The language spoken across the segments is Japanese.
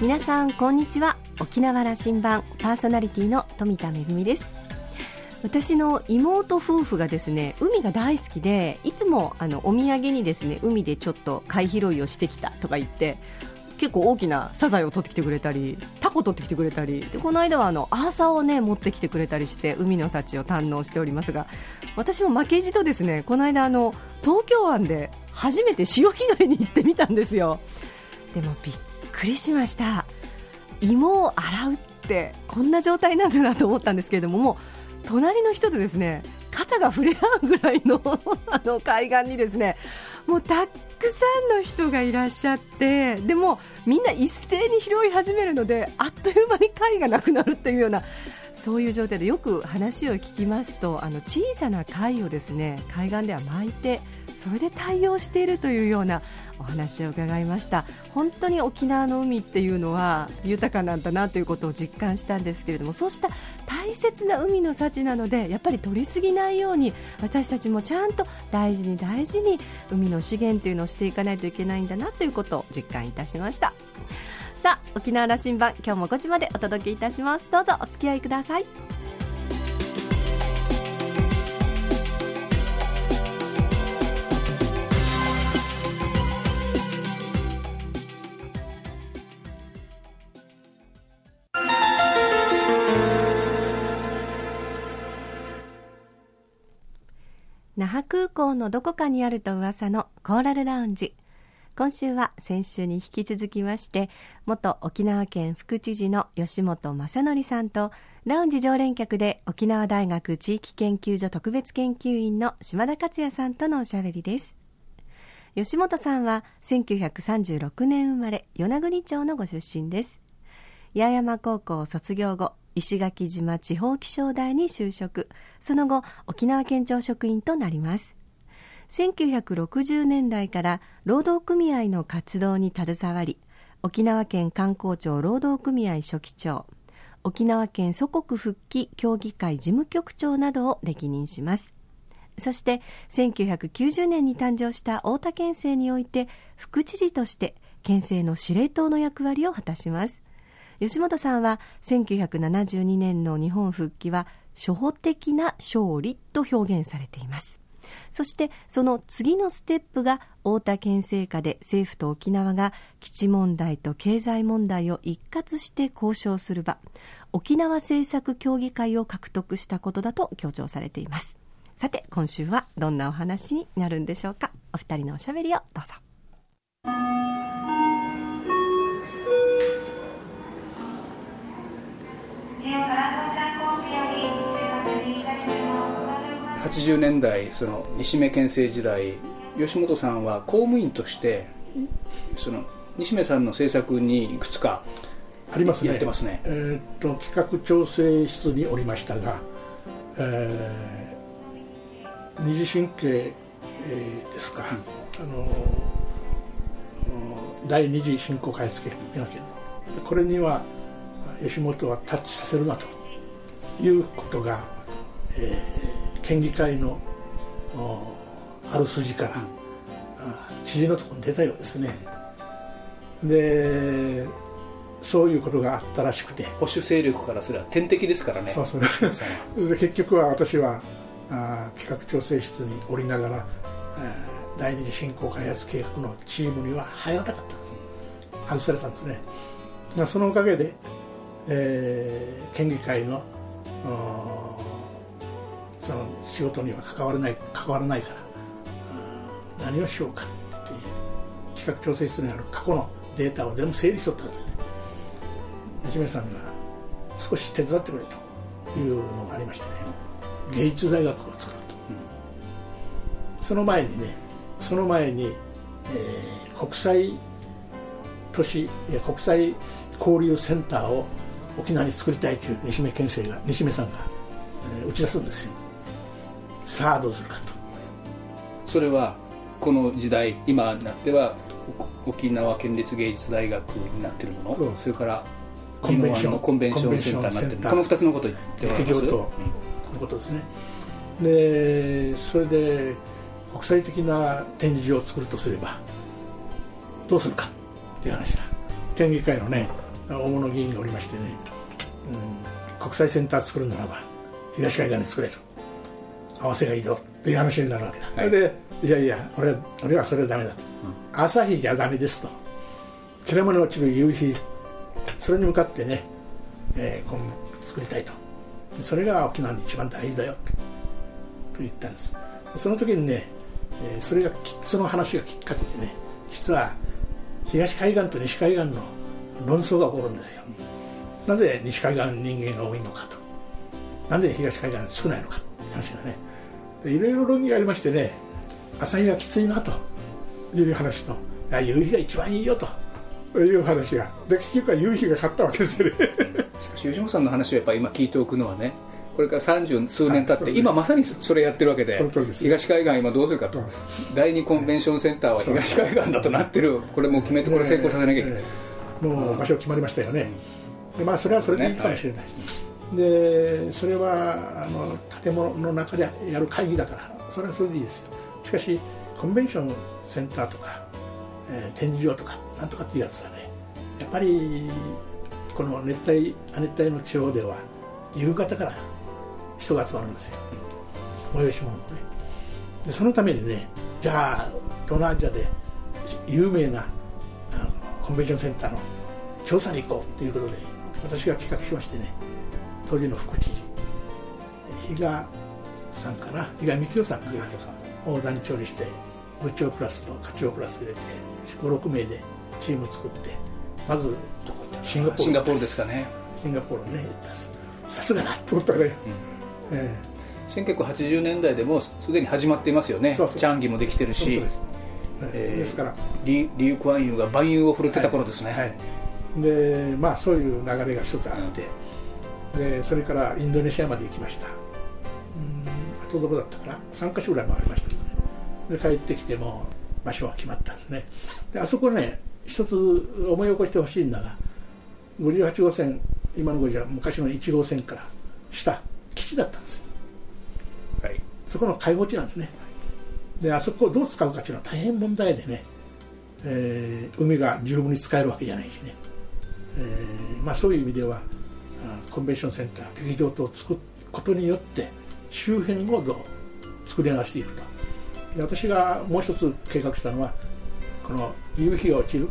皆さんこんにちは。沖縄羅針盤パーソナリティの富田恵です。私の妹夫婦がですね海が大好きでいつもあのお土産にですね海でちょっと貝拾いをしてきたとか言って結構大きなサザエを取ってきてくれたりタコ取ってきてくれたりでこの間はあのアーサーをね持ってきてくれたりして海の幸を堪能しておりますが私も負けじとですねこの間あの東京湾で初めて潮干狩りに行ってみたんですよ。でもびっくりしました。芋を洗うってこんな状態なんだなと思ったんですけれどももう隣の人とですね肩が触れ合うぐらいの あの海岸にですねもうたくさんの人がいらっしゃってでもみんな一斉に拾い始めるのであっという間に貝がなくなるっていうようなそういう状態でよく話を聞きますとあの小さな貝をですね海岸では巻いてそれで対応しているというようなお話を伺いました。本当に沖縄の海っていうのは豊かなんだなということを実感したんですけれどもそうした大切な海の幸なのでやっぱり取りすぎないように私たちもちゃんと大事に大事に海の資源というのをしていかないといけないんだなということを実感いたしました。さあ沖縄羅針盤今日も5時までお届けいたします。どうぞお付き合いください。港のどこかにあると噂のコーラルラウンジ。今週は先週に引き続きまして元沖縄県副知事の吉本正則さんとラウンジ常連客で沖縄大学地域研究所特別研究員の島田克也さんとのおしゃべりです。吉本さんは1936年生まれ与那国町のご出身です。八重山高校卒業後石垣島地方気象台に就職。その後沖縄県庁職員となります。1960年代から労働組合の活動に携わり沖縄県観光庁労働組合書記長沖縄県祖国復帰協議会事務局長などを歴任します。そして1990年に誕生した太田県政において副知事として県政の司令塔の役割を果たします。吉本さんは1972年の日本復帰は初歩的な勝利と表現されています。そしてその次のステップが太田県政下で政府と沖縄が基地問題と経済問題を一括して交渉する場。沖縄政策協議会を獲得したことだと強調されています。さて今週はどんなお話になるんでしょうか。お二人のおしゃべりをどうぞ。80年代その西目県政時代吉本さんは公務員としてその西目さんの政策にいくつかありますね。やってますね。えーっと企画調整室におりましたが、えー二次神経、えーですか、あのうん第二次振興開発計画これには吉本はタッチさせるなということが、えー県議会のおある筋から、あ知事のところに出たようですね。でそういうことがあったらしくて。保守勢力からすれば天敵ですからね。そうそう。結局は私はあー企画調整室におりながら、えー第二次振興開発計画のチームには入らなかったんです。外されたんですね。まあそのおかげで、えー県議会のその仕事には関わらない関わらないから何をしようかって企画調整室にある過去のデータを全部整理しとったんですね。西目さんが少し手伝ってくれというのがありましてね芸術大学を作ると、その前にねその前に、えー国際都市いや国際交流センターを沖縄に作りたいという西目県政が西目さんが、えー打ち出すんですよ。さあどうするかと。それはこの時代今になってはお沖縄県立芸術大学になってるもの。それからコンベンション。コンベンションセンターになってる。この2つのことを言ってます？劇場と。このことですね。でそれで国際的な展示場を作るとすればどうするかっていう話だ。県議会のね大物議員がおりましてね、うん、国際センター作るならば東海岸に作れと合わせがいいぞという話になるわけだ、はい、でいやいや俺は俺はそれはダメだと、うん、朝日じゃダメですと。きらまに落ちる夕日それに向かってね、えー、今作りたいと。それが沖縄に一番大事だよ。と言ったんです。その時にね、えー、それがその話がきっかけでね実は東海岸と西海岸の論争が起こるんですよ。なぜ西海岸人間が多いのかと。なぜ東海岸少ないのかって話がねいろいろ論議がありましてね朝日がきついなという話と夕日が一番いいよという話がで結局は夕日が勝ったわけですよね。しかし吉本さんの話をやっぱり今聞いておくのはねこれから三十数年経って、今まさにそれやってるわけで、東海岸、今どうするかと、第二コンベンションセンターは東海岸だとなってる、これも決めて、これ成功させなきゃいけない。もう場所決まりましたよね、でまあ、それはそれでいいかもしれない、でそれはあの建物の中でやる会議だから、それはそれでいいですよ、しかし、コンベンションセンターとか、えー、展示場とか、なんとかっていうやつはね、やっぱりこの熱帯亜熱帯の地方では、夕方から人が集まるんですよ、催し物もね。でそのためにね、じゃあ、東南アジアで有名なあのコンベンションセンターの調査に行こうということで私が企画しましてね。当時の副知事。比嘉さんかな比嘉幹夫さんかなを団長にして部長クラスと課長クラス入れて56名でチーム作ってまずシンガポール。シンガポールですかね。シンガポールね。行ったさすがだと思ったね、うん。ええ。1980年代でもすでに始まっていますよね。チャンギもできてるし。えー、ですから。リリュウ・クアンユーが万有を振るってた頃ですね、はい。はい、でまあそういう流れが一つあって、うん、でそれからインドネシアまで行きました。うんあとどこだったかな？3か所ぐらい回りましたねで。帰ってきても場所は決まったんですね。であそこね一つ思い起こしてほしいんだが58号線今の50は昔の1号線から下基地だったんですよ、はい、そこの介護地なんですね。であそこをどう使うかっていうのは大変問題でね、えー、海が十分に使えるわけじゃないしね、えーまあ、そういう意味ではコンベンションセンター劇場等を作ることによって周辺をどう作り直していくとで私がもう一つ計画したのはこの夕日が落ちる、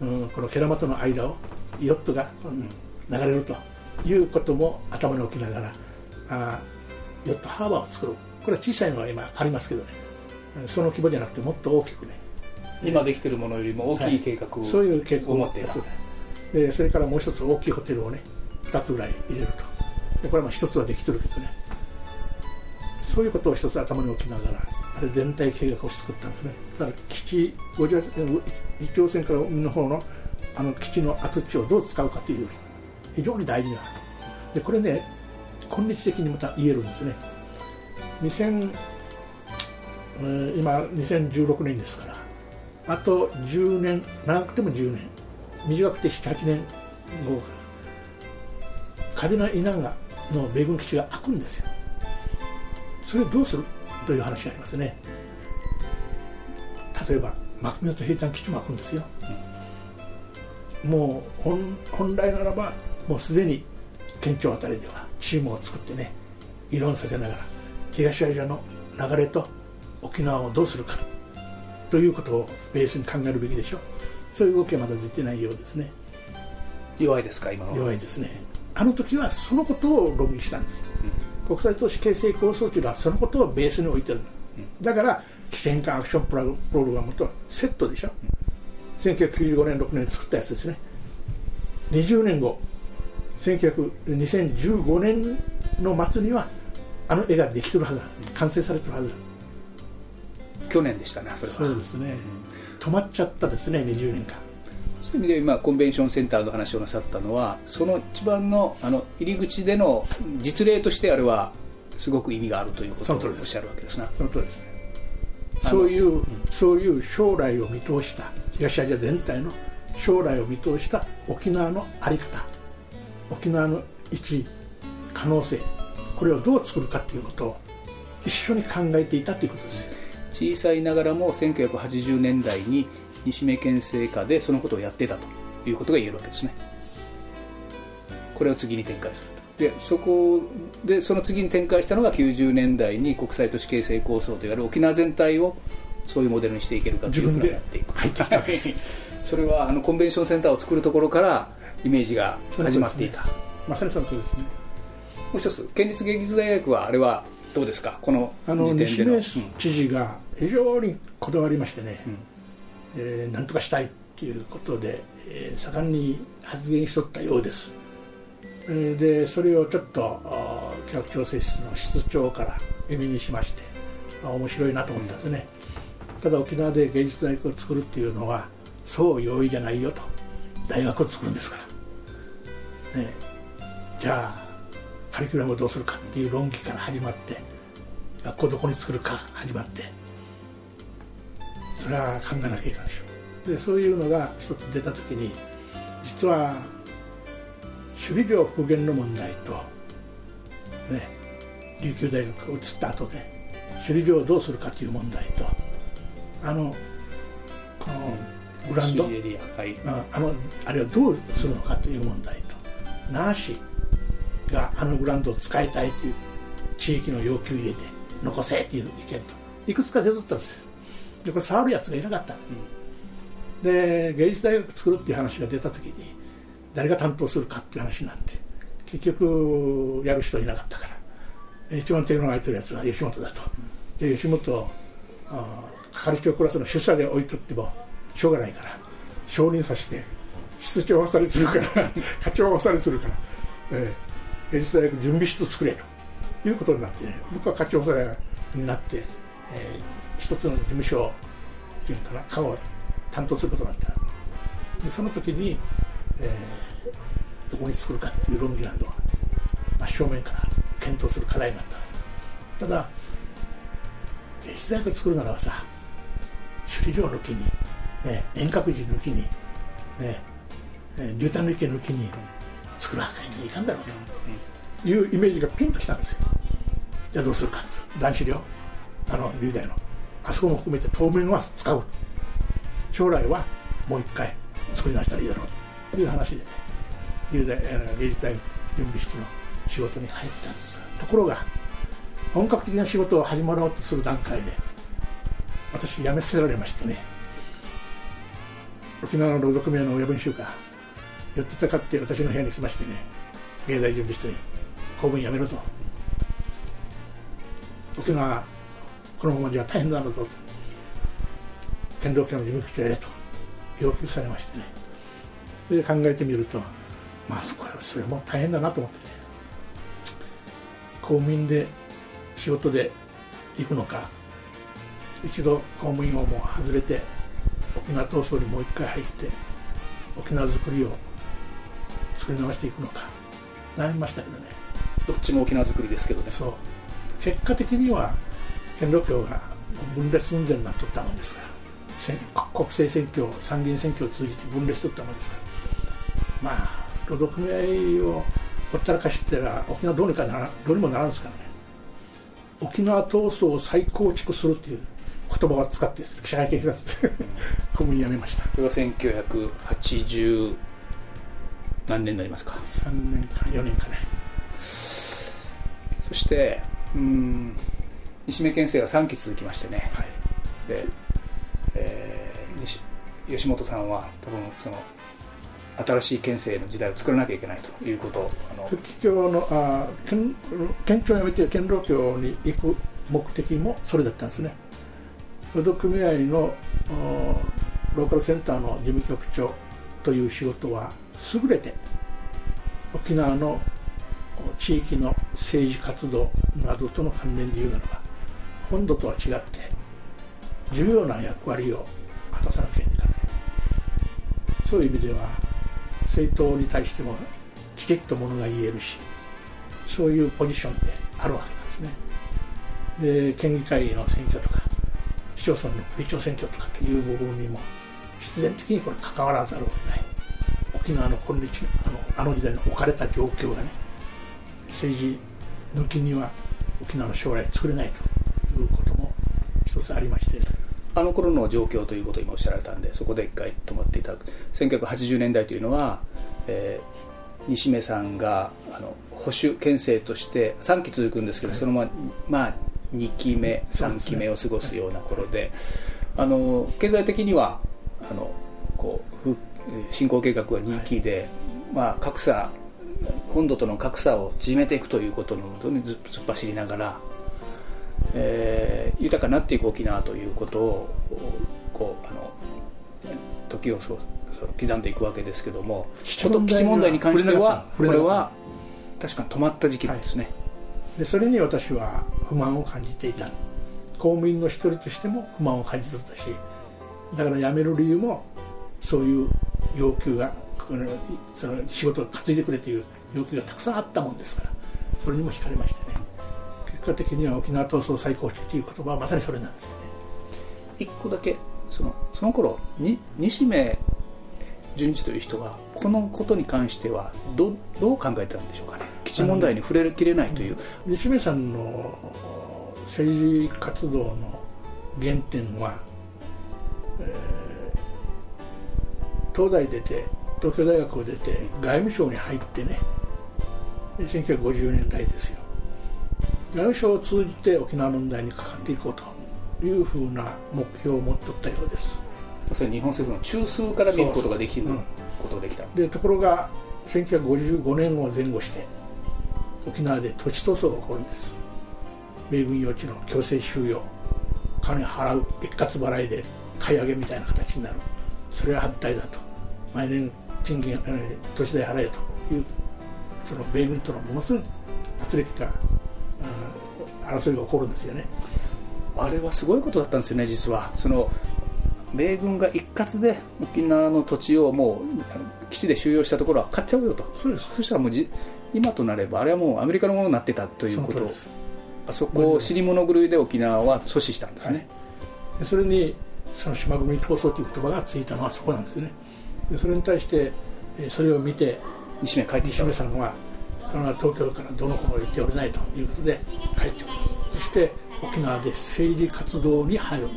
うん、このケラマとの間をヨットが、うん、流れるということも頭に置きながらあヨットハーバーを作るこれは小さいのは今ありますけどね。その規模じゃなくてもっと大きくね。今できてるものよりも大きい計画を、はい、そういう計画を持っていた。でそれからもう一つ大きいホテルをね2つぐらい入れると。でこれはまあ1つはできてるけどね。そういうことを一つ頭に置きながらあれ全体計画を作ったんですね。だから基地一条線から海の方のあの基地の跡地をどう使うかという非常に大事な。でこれね今日的にまた言えるんですね。2000今2016年ですからあと10年長くても10年。短くて78年後嘉手納稲賀の米軍基地が開くんですよ。それをどうするという話がありますね。例えば幕宮と平坦基地も開くんですよ、うん、もう本本来ならばもうすでに県庁あたりではチームを作ってね議論させながら東アジアの流れと沖縄をどうするかということをベースに考えるべきでしょそういう動きはまだ出てないようですね。弱いですか今は。弱いですねあの時はそのことをログインしたんです、うん、国際投資形成構想というのはそのことをベースに置いてる、うん、だから基地変換アクションプログラムとセットでしょ、うん、1995年6年に作ったやつですね。20年後2015年の末にはあの絵ができてるはずだ。完成されてるはずだ。去年でしたねそれは。そうですね、止まっちゃったですね20年間そういう意味で今コンベンションセンターの話をなさったのはその一番のあの入り口での実例としてあれはすごく意味があるということをおっしゃるわけですな。その通りです。ねそういう、うん、そういう将来を見通した東アジア全体の将来を見通した沖縄の在り方沖縄の位置可能性これをどう作るかということを一緒に考えていたということです。小さいながらも1980年代に西目県政下でそのことをやってたということが言えるわけですね。これを次に展開するでそこでその次に展開したのが90年代に国際都市形成構想といわれる沖縄全体をそういうモデルにしていけるかというプランをやっていく。入ってきたそれはあのコンベンションセンターを作るところからイメージが始まっていた、ね、まさにそのとですね。もう一つ県立芸術大学はあれはどうですか？このあの西銘知事が非常にこだわりましてね、うん、えー、なんとかしたいっていうことで、え、盛んに発言しとったようです。でそれをちょっと企画調整室の室長から耳にしまして面白いなと思ったんですね、ただ沖縄で芸術大学を作るっていうのはそう容易じゃないよと。大学を作るんですから、ね、じゃあカリキュラムをどうするかっていう論議から始まって学校どこに作るか始まってそれは考えなきゃいけないでしょ。でそういうのが一つ出た時に実は首里城復元の問題とね琉球大学が移った後で首里城をどうするかという問題とあのこのグランド、はい、あのあれをどうするのかという問題と那覇市があのグラウンドを使いたいという地域の要求を入れて残せという意見といくつか出とったんですよでこれ触るやつがいなかった、うん、で芸術大学作るっていう話が出た時に誰が担当するかっていう話になって結局やる人いなかったから。一番手の空いてるやつは吉本だと。で吉本係長クラスの出社で置いとってもしょうがないから承認させて室長されするから 課長されするから、えー、芸術大学準備室作れということになってね僕は課長さになって、えー、一つの事務所っていうかな課を担当することになった。でその時に、えー、どこに作るかっていう論議などは真正面から検討する課題になった。ただ芸術大学作るならばさ首里城の木にね、遠隔寺抜きに、ね、流体の池抜きに作る墓にいかんだろうというイメージがピンときたんですよ。じゃあどうするかと男子寮。あの流大の。あそこも含めて当面は使う。将来はもう一回作り直したらいいだろうという話でね。流大芸術大学準備室の仕事に入ったんです。ところが本格的な仕事を始まろうとする段階で私辞めさせられましてね。沖縄の労働組合の親分衆が寄ってたかって私の部屋に来ましてね芸大準備室に公務員辞めろと。沖縄このままじゃ大変だと。剣道協の事務局長やれと。要求されましてね。で考えてみるとまあそこそれも大変だなと思ってね。公務員で仕事で行くのか。一度公務員をもう外れて沖縄闘争にもう一回入って沖縄づくりを作り直していくのか。悩みましたけどね。どっちも沖縄づくりですけどね。そう。結果的には県道協が分裂寸前になっとったもんですから国政選挙参議院選挙を通じて分裂とったもんですからまあ労働組合をほったらかしてたら沖縄どうにかならどうにもならんですからね。沖縄闘争を再構築するっていう言葉を使って記者会見したんです公務員辞めました。それは1980何年になりますか？3年か4年かね。そしてうん西目県政は3期続きましてね、はい、で、えー、西吉本さんは多分その新しい県政の時代を作らなきゃいけないということをあの復帰教のあ県県庁を辞めて県労協に行く目的もそれだったんですね。労働組合のローカルセンターの事務局長という仕事は優れて沖縄の地域の政治活動などとの関連で言うならば本土とは違って重要な役割を果たさなきゃいけない。そういう意味では政党に対してもきちっとものが言えるしそういうポジションであるわけなんですね。で県議会の選挙とか市町村の区長選挙とかっていう部分にも必然的にこれ関わらざるを得ない。沖縄の今日あのあの時代の置かれた状況がね政治抜きには沖縄の将来作れないと。つありまして。あの頃の状況ということを今おっしゃられたんでそこで一回止まっていただく。1980年代というのは、えー、西目さんがあの保守県政として3期続くんですけど、はい、そのまま、まあ、2期目3期目を過ごすような頃で、ね、あの経済的にはあのこう振興計画は2期で、はい、まあ、格差本土との格差を縮めていくということのもとに突っ走りながら、えー、豊かになっていく沖縄ということをこうあの時をそう刻んでいくわけですけども基地問題に関してはこれは確かに止まった時期なんですね、はい、でそれに私は不満を感じていた。公務員の一人としても不満を感じていたしだから辞める理由もそういう要求がその仕事を担いでくれという要求がたくさんあったもんですからそれにも惹かれましてね結果的には沖縄闘争再構築という言葉はまさにそれなんですよね。一個だけそのその頃に西目純次という人はこのことに関してはどどう考えたんでしょうかね。基地問題に触れきれないという。西目さんの政治活動の原点は、えー、東大出て東京大学を出て外務省に入ってね1950年代ですよ外務省を通じて沖縄問題にかかっていこうというふうな目標を持っておったようです。それ日本政府の中枢から見ることができることができた。でところが1955年を前後して沖縄で土地闘争が起こるんです。米軍用地の強制収容金払う一括払いで買い上げみたいな形になる。それは反対だと。毎年賃金土地代払えというその米軍とのものすごい圧力が、争いが起こるんですよね。あれはすごいことだったんですよね実は。その米軍が一括で沖縄の土地をもう基地で収容したところは買っちゃうよと。そうです。そしたらもうじ今となればあれはもうアメリカのものになってたということ。をあそこを尻物狂いで沖縄は阻止したんですね、はい、それにその島国闘争という言葉がついたのはそこなんですね。でそれに対してそれを見て西目帰ってきた西目さんは東京からどの子も行っておれないということで帰ってくるそして沖縄で政治活動に入る。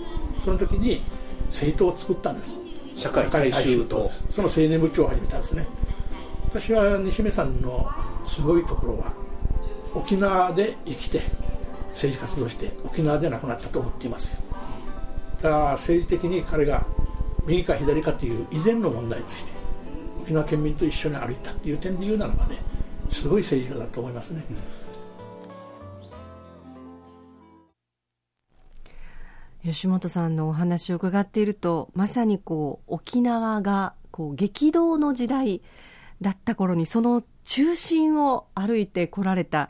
その時に政党を作ったんです。社会大衆と。その青年部長を始めたんですね。私は西目さんのすごいところは沖縄で生きて政治活動して沖縄で亡くなったと思っていますよ。だから政治的に彼が右か左かという以前の問題として沖縄県民と一緒に歩いたという点で言うならばねすごい政治家だと思いますね、うん吉本さんのお話を伺っているとまさにこう沖縄がこう激動の時代だった頃にその中心を歩いてこられた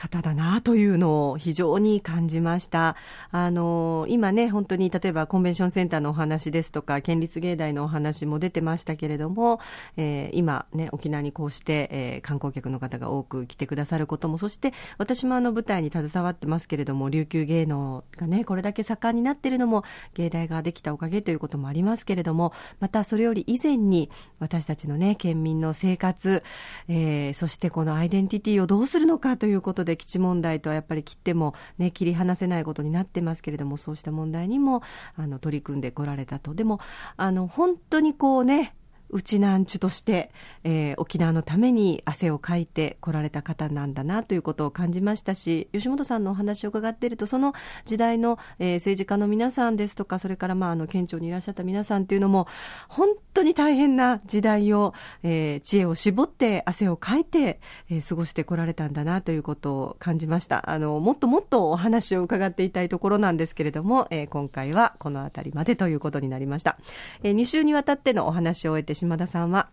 方だなというのを非常に感じました。あの、今ね、本当に例えばコンベンションセンターのお話ですとか、県立芸大のお話も出てましたけれども、えー、今ね、沖縄にこうして、えー、観光客の方が多く来てくださることも、そして私もあの舞台に携わってますけれども、琉球芸能がね、これだけ盛んになっているのも、芸大ができたおかげということもありますけれども、またそれより以前に、私たちのね、県民の生活、えー、そしてこのアイデンティティをどうするのかということで、で基地問題とはやっぱり切っても、ね、切り離せないことになってますけれどもそうした問題にもあの取り組んでこられたと。でもあの本当にこうね内なんちゅとして、えー、沖縄のために汗をかいてこられた方なんだなということを感じましたし吉本さんのお話を伺っているとその時代の、えー、政治家の皆さんですとかそれから、まあ、あの県庁にいらっしゃった皆さんというのも本当に大変な時代を、えー、知恵を絞って汗をかいて、えー、過ごしてこられたんだなということを感じました。あのもっともっとお話を伺っていたいところなんですけれども、えー、今回はこの辺りまでということになりました、えー、2週にわたってのお話を終えて島田さんは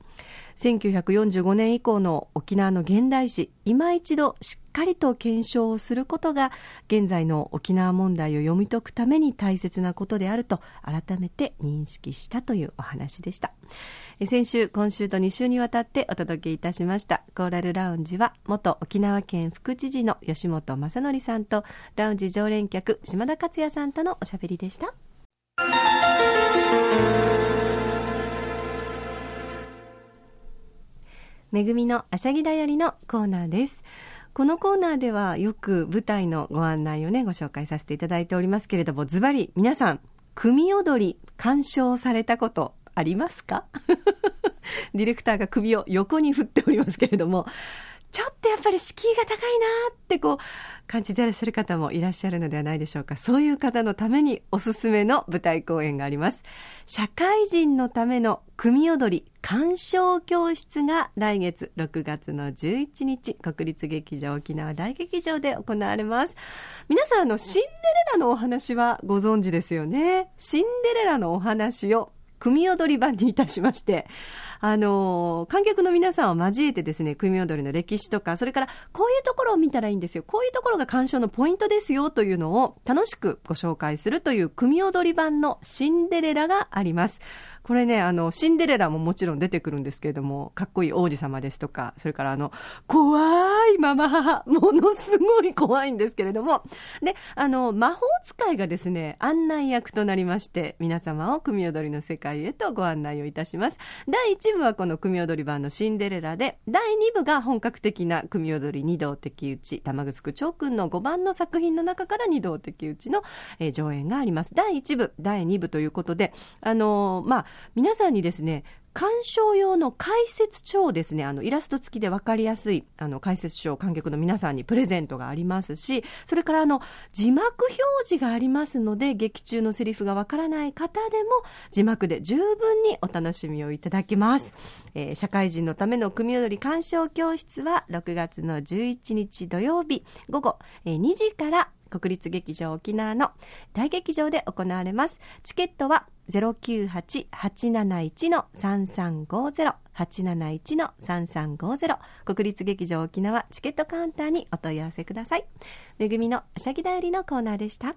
1945年以降の沖縄の現代史今一度しっかりと検証をすることが現在の沖縄問題を読み解くために大切なことであると改めて認識したというお話でした。先週今週と2週にわたってお届けいたしましたコーラルラウンジは元沖縄県副知事の吉本正則さんとラウンジ常連客島田克也さんとのおしゃべりでした。めぐみのあしゃぎだよりのコーナーです。このコーナーではよく舞台のご案内をね、ご紹介させていただいておりますけれども、ズバリ皆さん、組踊り鑑賞されたことありますか？ディレクターが首を横に振っておりますけれども、ちょっとやっぱり敷居が高いなってこう感じていらっしゃる方もいらっしゃるのではないでしょうか。そういう方のためにおすすめの舞台公演があります。社会人のための組踊り鑑賞教室が来月6月の11日、国立劇場沖縄大劇場で行われます。皆さん、あの、シンデレラのお話はご存知ですよね。シンデレラのお話を組踊り版にいたしまして、あの、観客の皆さんを交えてですね、組踊りの歴史とか、それからこういうところを見たらいいんですよ。こういうところが鑑賞のポイントですよというのを楽しくご紹介するという組踊り版のシンデレラがあります。これね、あの、シンデレラももちろん出てくるんですけれども、かっこいい王子様ですとか、それからあの、怖いママ母、ものすごい怖いんですけれども、で、あの、魔法使いがですね、案内役となりまして、皆様を組踊りの世界へとご案内をいたします。第1部はこの組踊り版のシンデレラで、第2部が本格的な組踊り二道的打ち、玉城長君の5番の作品の中から二道的打ちの、えー、上演があります。第1部、第2部ということで、あの、まあ、皆さんにですね、鑑賞用の解説書をですね、あの、イラスト付きで分かりやすい、あの、解説書を観客の皆さんにプレゼントがありますし、それからあの、字幕表示がありますので、劇中のセリフが分からない方でも、字幕で十分にお楽しみをいただけます。えー、社会人のための組踊り鑑賞教室は、6月の11日土曜日、午後、えー、2時から国立劇場沖縄の大劇場で行われます。チケットは098-871-3350 871-3350国立劇場沖縄チケットカウンターにお問い合わせください。めぐみのあしゃぎだよりのコーナーでした。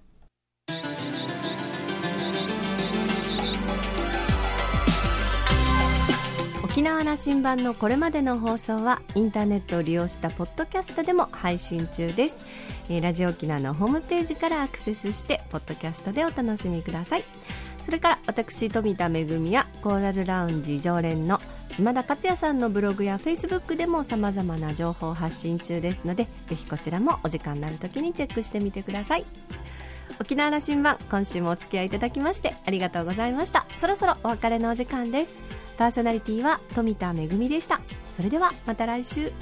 沖縄羅針盤のこれまでの放送はインターネットを利用したポッドキャストでも配信中です、えー、ラジオ沖縄のホームページからアクセスしてポッドキャストでお楽しみくださいそれから私富田恵やコーラルラウンジ常連の島田克也さんのブログやフェイスブックでもさまざまな情報を発信中ですのでぜひこちらもお時間になるときにチェックしてみてください。沖縄羅針盤今週もお付き合いいただきましてありがとうございました。そろそろお別れのお時間です。パーソナリティは富田恵でした。それではまた来週。